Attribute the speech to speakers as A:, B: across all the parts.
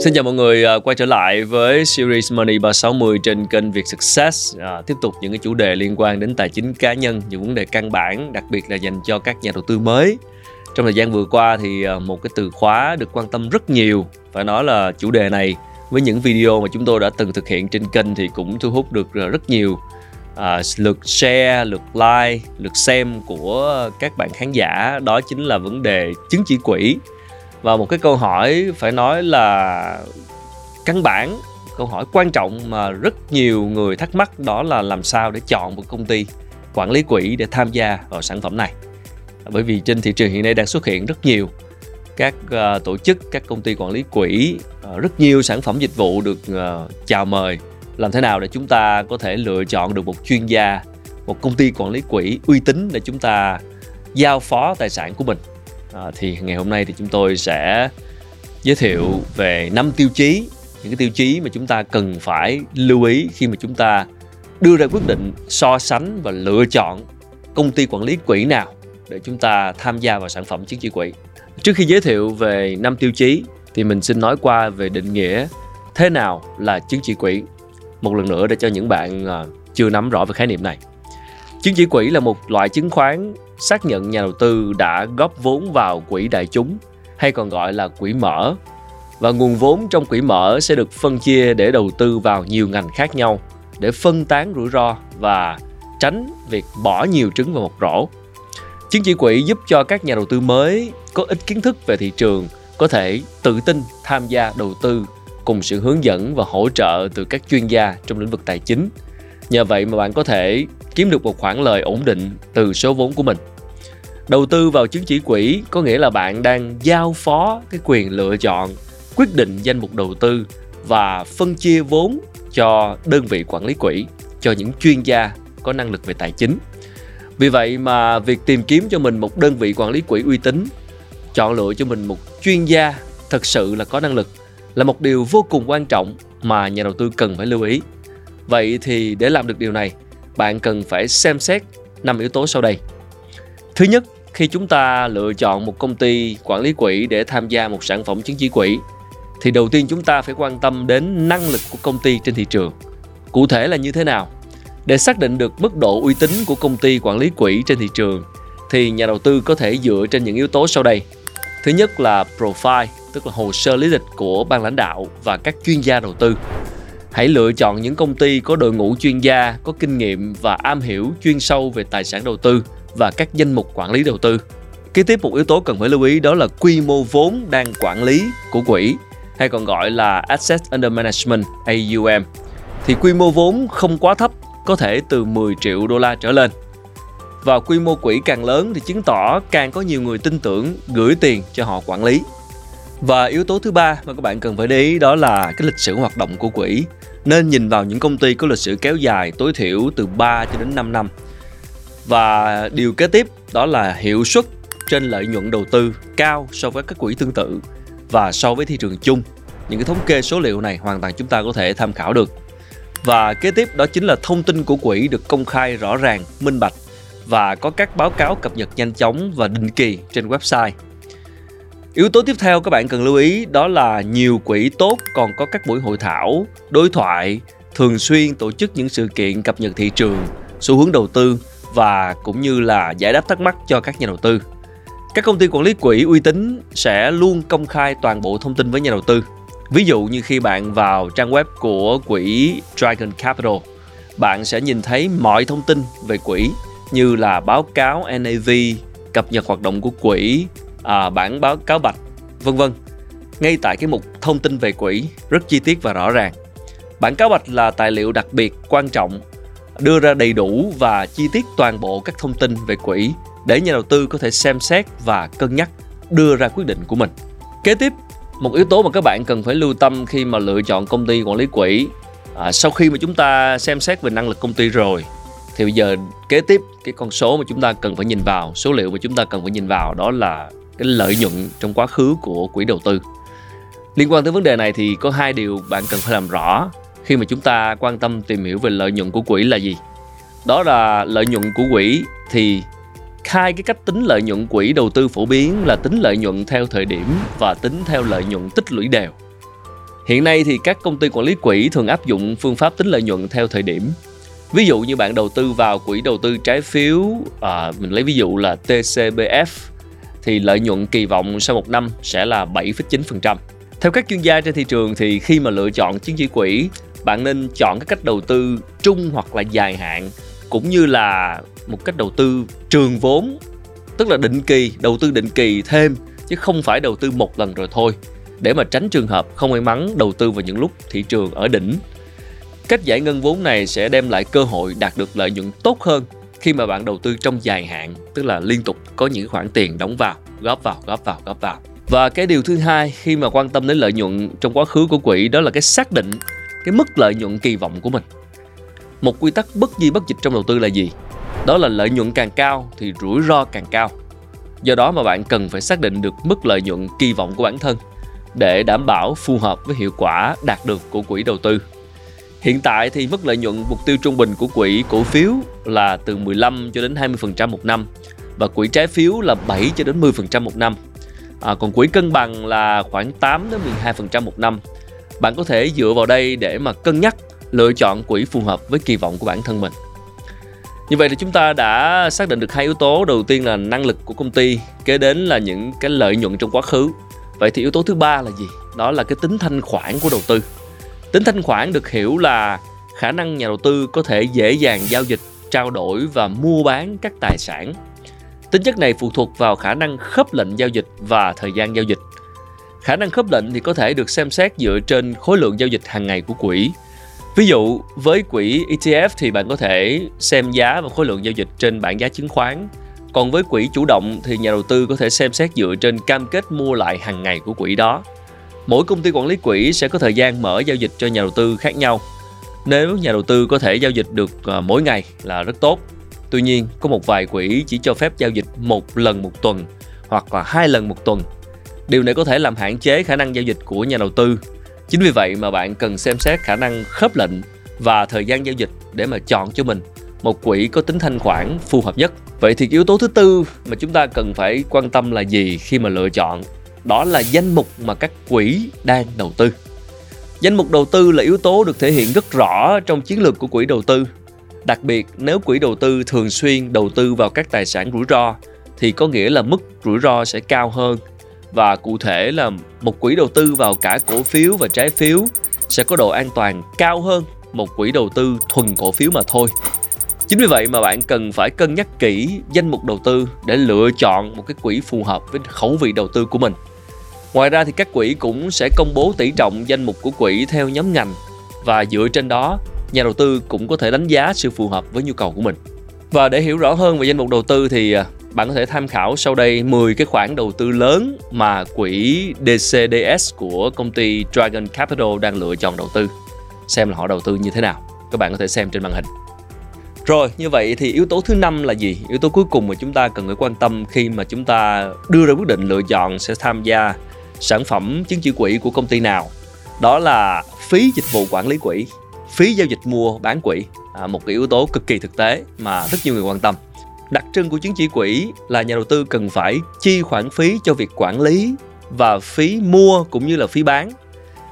A: Xin chào mọi người à, quay trở lại với series Money 360 trên kênh Việt Success. À, Tiếp tục những cái chủ đề liên quan đến tài chính cá nhân, những vấn đề căn bản đặc biệt là dành cho các nhà đầu tư mới. Trong thời gian vừa qua thì à, một cái từ khóa được quan tâm rất nhiều Phải nói là chủ đề này với những video mà chúng tôi đã từng thực hiện trên kênh thì cũng thu hút được rất nhiều. À, lượt share, lượt like, lượt xem của các bạn khán giả Đó chính là vấn đề chứng chỉ quỹ và một cái câu hỏi phải nói là căn bản câu hỏi quan trọng mà rất nhiều người thắc mắc đó là làm sao để chọn một công ty quản lý quỹ để tham gia vào sản phẩm này. Bởi vì trên thị trường hiện nay đang xuất hiện rất nhiều các uh, tổ chức các công ty quản lý quỹ uh, rất nhiều sản phẩm dịch vụ được uh, chào mời. Làm thế nào để chúng ta có thể lựa chọn được một chuyên gia một công ty quản lý quỹ uy tín để chúng ta giao phó tài sản của mình? À, thì ngày hôm nay thì chúng tôi sẽ giới thiệu về năm tiêu chí những cái tiêu chí mà chúng ta cần phải lưu ý khi mà chúng ta đưa ra quyết định so sánh và lựa chọn công ty quản lý quỹ nào để chúng ta tham gia vào sản phẩm chứng chỉ quỹ. Trước khi giới thiệu về năm tiêu chí thì mình xin nói qua về định nghĩa thế nào là chứng chỉ quỹ. Một lần nữa để cho những bạn à, chưa nắm rõ về khái niệm này. Chứng chỉ quỹ là một loại chứng khoán xác nhận nhà đầu tư đã góp vốn vào quỹ đại chúng, hay còn gọi là quỹ mở và nguồn vốn trong quỹ mở sẽ được phân chia để đầu tư vào nhiều ngành khác nhau, để phân tán rủi ro và tránh việc bỏ nhiều trứng vào một rổ. Chứng chỉ quỹ giúp cho các nhà đầu tư mới có ít kiến thức về thị trường, có thể tự tin tham gia đầu tư cùng sự hướng dẫn và hỗ trợ từ các chuyên gia trong lĩnh vực tài chính. Nhờ vậy mà bạn có thể kiếm được một khoản lời ổn định từ số vốn của mình. Đầu tư vào chứng chỉ quỹ có nghĩa là bạn đang giao phó cái quyền lựa chọn, quyết định danh mục đầu tư và phân chia vốn cho đơn vị quản lý quỹ, cho những chuyên gia có năng lực về tài chính. Vì vậy mà việc tìm kiếm cho mình một đơn vị quản lý quỹ uy tín, chọn lựa cho mình một chuyên gia thật sự là có năng lực là một điều vô cùng quan trọng mà nhà đầu tư cần phải lưu ý. Vậy thì để làm được điều này, bạn cần phải xem xét năm yếu tố sau đây. Thứ nhất, khi chúng ta lựa chọn một công ty quản lý quỹ để tham gia một sản phẩm chứng chỉ quỹ thì đầu tiên chúng ta phải quan tâm đến năng lực của công ty trên thị trường. Cụ thể là như thế nào? Để xác định được mức độ uy tín của công ty quản lý quỹ trên thị trường thì nhà đầu tư có thể dựa trên những yếu tố sau đây. Thứ nhất là profile, tức là hồ sơ lý lịch của ban lãnh đạo và các chuyên gia đầu tư. Hãy lựa chọn những công ty có đội ngũ chuyên gia, có kinh nghiệm và am hiểu chuyên sâu về tài sản đầu tư và các danh mục quản lý đầu tư. Kế tiếp một yếu tố cần phải lưu ý đó là quy mô vốn đang quản lý của quỹ hay còn gọi là asset Under Management AUM. Thì quy mô vốn không quá thấp, có thể từ 10 triệu đô la trở lên. Và quy mô quỹ càng lớn thì chứng tỏ càng có nhiều người tin tưởng gửi tiền cho họ quản lý. Và yếu tố thứ ba mà các bạn cần phải để ý đó là cái lịch sử hoạt động của quỹ. Nên nhìn vào những công ty có lịch sử kéo dài tối thiểu từ 3 cho đến 5 năm. Và điều kế tiếp đó là hiệu suất trên lợi nhuận đầu tư cao so với các quỹ tương tự và so với thị trường chung. Những cái thống kê số liệu này hoàn toàn chúng ta có thể tham khảo được. Và kế tiếp đó chính là thông tin của quỹ được công khai rõ ràng, minh bạch và có các báo cáo cập nhật nhanh chóng và định kỳ trên website Yếu tố tiếp theo các bạn cần lưu ý đó là nhiều quỹ tốt còn có các buổi hội thảo, đối thoại, thường xuyên tổ chức những sự kiện cập nhật thị trường, xu hướng đầu tư và cũng như là giải đáp thắc mắc cho các nhà đầu tư. Các công ty quản lý quỹ uy tín sẽ luôn công khai toàn bộ thông tin với nhà đầu tư. Ví dụ như khi bạn vào trang web của quỹ Dragon Capital, bạn sẽ nhìn thấy mọi thông tin về quỹ như là báo cáo NAV, cập nhật hoạt động của quỹ, à, bản báo cáo bạch, vân vân. Ngay tại cái mục thông tin về quỹ rất chi tiết và rõ ràng. Bản cáo bạch là tài liệu đặc biệt quan trọng đưa ra đầy đủ và chi tiết toàn bộ các thông tin về quỹ để nhà đầu tư có thể xem xét và cân nhắc đưa ra quyết định của mình. Kế tiếp, một yếu tố mà các bạn cần phải lưu tâm khi mà lựa chọn công ty quản lý quỹ à, sau khi mà chúng ta xem xét về năng lực công ty rồi thì bây giờ kế tiếp cái con số mà chúng ta cần phải nhìn vào số liệu mà chúng ta cần phải nhìn vào đó là cái lợi nhuận trong quá khứ của quỹ đầu tư. Liên quan tới vấn đề này thì có hai điều bạn cần phải làm rõ khi mà chúng ta quan tâm tìm hiểu về lợi nhuận của quỹ là gì. Đó là lợi nhuận của quỹ thì hai cái cách tính lợi nhuận quỹ đầu tư phổ biến là tính lợi nhuận theo thời điểm và tính theo lợi nhuận tích lũy đều. Hiện nay thì các công ty quản lý quỹ thường áp dụng phương pháp tính lợi nhuận theo thời điểm. Ví dụ như bạn đầu tư vào quỹ đầu tư trái phiếu, à, mình lấy ví dụ là TCBF, thì lợi nhuận kỳ vọng sau một năm sẽ là 7,9%. Theo các chuyên gia trên thị trường thì khi mà lựa chọn chứng chỉ quỹ, bạn nên chọn các cách đầu tư trung hoặc là dài hạn cũng như là một cách đầu tư trường vốn, tức là định kỳ, đầu tư định kỳ thêm chứ không phải đầu tư một lần rồi thôi để mà tránh trường hợp không may mắn đầu tư vào những lúc thị trường ở đỉnh. Cách giải ngân vốn này sẽ đem lại cơ hội đạt được lợi nhuận tốt hơn khi mà bạn đầu tư trong dài hạn, tức là liên tục có những khoản tiền đóng vào, góp vào, góp vào, góp vào. Và cái điều thứ hai khi mà quan tâm đến lợi nhuận trong quá khứ của quỹ đó là cái xác định cái mức lợi nhuận kỳ vọng của mình. Một quy tắc bất di bất dịch trong đầu tư là gì? Đó là lợi nhuận càng cao thì rủi ro càng cao. Do đó mà bạn cần phải xác định được mức lợi nhuận kỳ vọng của bản thân để đảm bảo phù hợp với hiệu quả đạt được của quỹ đầu tư. Hiện tại thì mức lợi nhuận mục tiêu trung bình của quỹ cổ phiếu là từ 15 cho đến 20% một năm và quỹ trái phiếu là 7 cho đến 10% một năm. À, còn quỹ cân bằng là khoảng 8 đến 12% một năm. Bạn có thể dựa vào đây để mà cân nhắc lựa chọn quỹ phù hợp với kỳ vọng của bản thân mình. Như vậy thì chúng ta đã xác định được hai yếu tố, đầu tiên là năng lực của công ty, kế đến là những cái lợi nhuận trong quá khứ Vậy thì yếu tố thứ ba là gì? Đó là cái tính thanh khoản của đầu tư. Tính thanh khoản được hiểu là khả năng nhà đầu tư có thể dễ dàng giao dịch, trao đổi và mua bán các tài sản. Tính chất này phụ thuộc vào khả năng khớp lệnh giao dịch và thời gian giao dịch. Khả năng khớp lệnh thì có thể được xem xét dựa trên khối lượng giao dịch hàng ngày của quỹ. Ví dụ, với quỹ ETF thì bạn có thể xem giá và khối lượng giao dịch trên bảng giá chứng khoán còn với quỹ chủ động thì nhà đầu tư có thể xem xét dựa trên cam kết mua lại hàng ngày của quỹ đó. Mỗi công ty quản lý quỹ sẽ có thời gian mở giao dịch cho nhà đầu tư khác nhau. Nếu nhà đầu tư có thể giao dịch được à, mỗi ngày là rất tốt. Tuy nhiên, có một vài quỹ chỉ cho phép giao dịch một lần một tuần hoặc là hai lần một tuần. Điều này có thể làm hạn chế khả năng giao dịch của nhà đầu tư. Chính vì vậy mà bạn cần xem xét khả năng khớp lệnh và thời gian giao dịch để mà chọn cho mình một quỹ có tính thanh khoản phù hợp nhất. Vậy thì yếu tố thứ tư mà chúng ta cần phải quan tâm là gì khi mà lựa chọn? Đó là danh mục mà các quỹ đang đầu tư. Danh mục đầu tư là yếu tố được thể hiện rất rõ trong chiến lược của quỹ đầu tư. Đặc biệt, nếu quỹ đầu tư thường xuyên đầu tư vào các tài sản rủi ro, thì có nghĩa là mức rủi ro sẽ cao hơn và cụ thể là một quỹ đầu tư vào cả cổ phiếu và trái phiếu sẽ có độ an toàn cao hơn một quỹ đầu tư thuần cổ phiếu mà thôi Chính vì vậy mà bạn cần phải cân nhắc kỹ danh mục đầu tư để lựa chọn một cái quỹ phù hợp với khẩu vị đầu tư của mình. Ngoài ra thì các quỹ cũng sẽ công bố tỷ trọng danh mục của quỹ theo nhóm ngành và dựa trên đó, nhà đầu tư cũng có thể đánh giá sự phù hợp với nhu cầu của mình. Và để hiểu rõ hơn về danh mục đầu tư thì à, bạn có thể tham khảo sau đây 10 cái khoản đầu tư lớn mà quỹ DCDS của công ty Dragon Capital đang lựa chọn đầu tư. Xem là họ đầu tư như thế nào. Các bạn có thể xem trên màn hình. Rồi, như vậy thì yếu tố thứ năm là gì? Yếu tố cuối cùng mà chúng ta cần phải quan tâm khi mà chúng ta đưa ra quyết định lựa chọn sẽ tham gia sản phẩm chứng chỉ quỹ của công ty nào. Đó là phí dịch vụ quản lý quỹ, phí giao dịch mua bán quỹ, à, một cái yếu tố cực kỳ thực tế mà rất nhiều người quan tâm. Đặc trưng của chứng chỉ quỹ là nhà đầu tư cần phải chi khoản phí cho việc quản lý và phí mua cũng như là phí bán.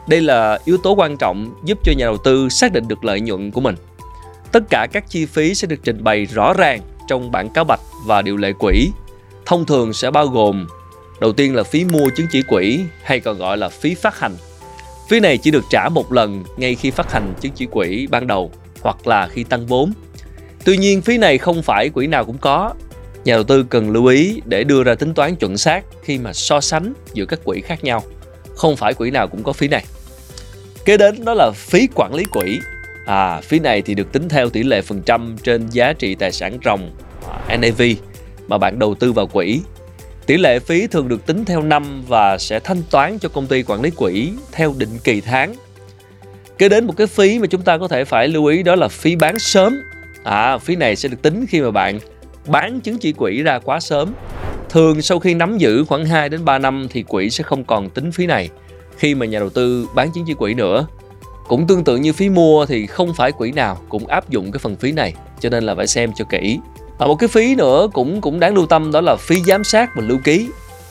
A: Đây là yếu tố quan trọng giúp cho nhà đầu tư xác định được lợi nhuận của mình Tất cả các chi phí sẽ được trình bày rõ ràng trong bản cáo bạch và điều lệ quỹ. Thông thường sẽ bao gồm đầu tiên là phí mua chứng chỉ quỹ hay còn gọi là phí phát hành. Phí này chỉ được trả một lần ngay khi phát hành chứng chỉ quỹ ban đầu hoặc là khi tăng vốn. Tuy nhiên phí này không phải quỹ nào cũng có. Nhà đầu tư cần lưu ý để đưa ra tính toán chuẩn xác khi mà so sánh giữa các quỹ khác nhau. Không phải quỹ nào cũng có phí này. Kế đến đó là phí quản lý quỹ À, phí này thì được tính theo tỷ lệ phần trăm trên giá trị tài sản ròng à, NAV mà bạn đầu tư vào quỹ. Tỷ lệ phí thường được tính theo năm và sẽ thanh toán cho công ty quản lý quỹ theo định kỳ tháng. Kế đến một cái phí mà chúng ta có thể phải lưu ý đó là phí bán sớm. À, phí này sẽ được tính khi mà bạn bán chứng chỉ quỹ ra quá sớm. Thường sau khi nắm giữ khoảng 2 đến 3 năm thì quỹ sẽ không còn tính phí này khi mà nhà đầu tư bán chứng chỉ quỹ nữa cũng tương tự như phí mua thì không phải quỹ nào cũng áp dụng cái phần phí này, cho nên là phải xem cho kỹ và một cái phí nữa cũng cũng đáng lưu tâm đó là phí giám sát và lưu ký.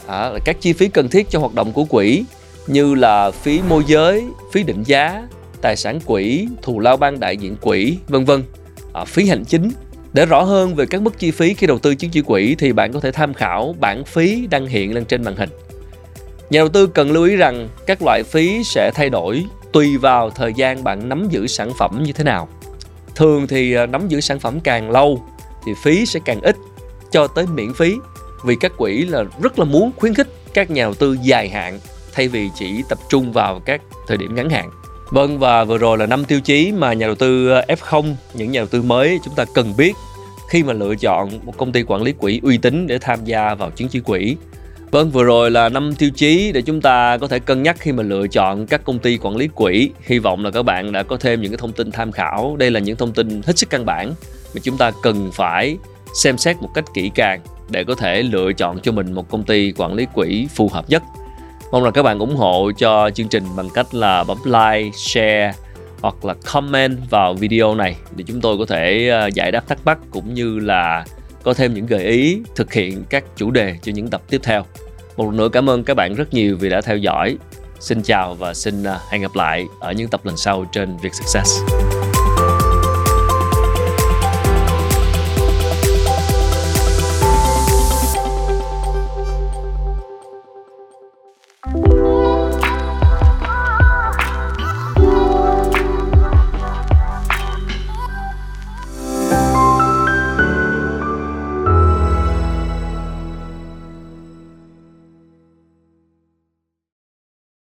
A: À, là các chi phí cần thiết cho hoạt động của quỹ như là phí môi giới, phí định giá, tài sản quỹ, thù lao ban đại diện quỹ, vân vân, à, phí hành chính. Để rõ hơn về các mức chi phí khi đầu tư chứng chỉ quỹ thì bạn có thể tham khảo bảng phí đăng hiện lên trên màn hình. Nhà đầu tư cần lưu ý rằng các loại phí sẽ thay đổi tùy vào thời gian bạn nắm giữ sản phẩm như thế nào. Thường thì à, nắm giữ sản phẩm càng lâu thì phí sẽ càng ít cho tới miễn phí vì các quỹ là rất là muốn khuyến khích các nhà đầu tư dài hạn thay vì chỉ tập trung vào các thời điểm ngắn hạn. Vâng và vừa rồi là năm tiêu chí mà nhà đầu tư ờ, F0, những nhà đầu tư mới chúng ta cần biết khi mà lựa chọn một công ty quản lý quỹ uy tín để tham gia vào chứng chỉ quỹ. Vâng, vừa rồi là năm tiêu chí để chúng ta có thể cân nhắc khi mà lựa chọn các công ty quản lý quỹ. Hy vọng là các bạn đã có thêm những cái thông tin tham khảo. Đây là những thông tin hết sức căn bản mà chúng ta cần phải xem xét một cách kỹ càng để có thể lựa chọn cho mình một công ty quản lý quỹ phù hợp nhất. Mong rằng các bạn ủng hộ cho chương trình bằng cách là bấm like, share hoặc là comment vào video này để chúng tôi có thể ờ, giải đáp thắc mắc cũng như là có thêm những gợi ý thực hiện các chủ đề cho những tập tiếp theo. Một lần nữa cảm ơn các bạn rất nhiều vì đã theo dõi. Xin chào và xin ờ, hẹn gặp lại ở những tập lần sau trên việc Success.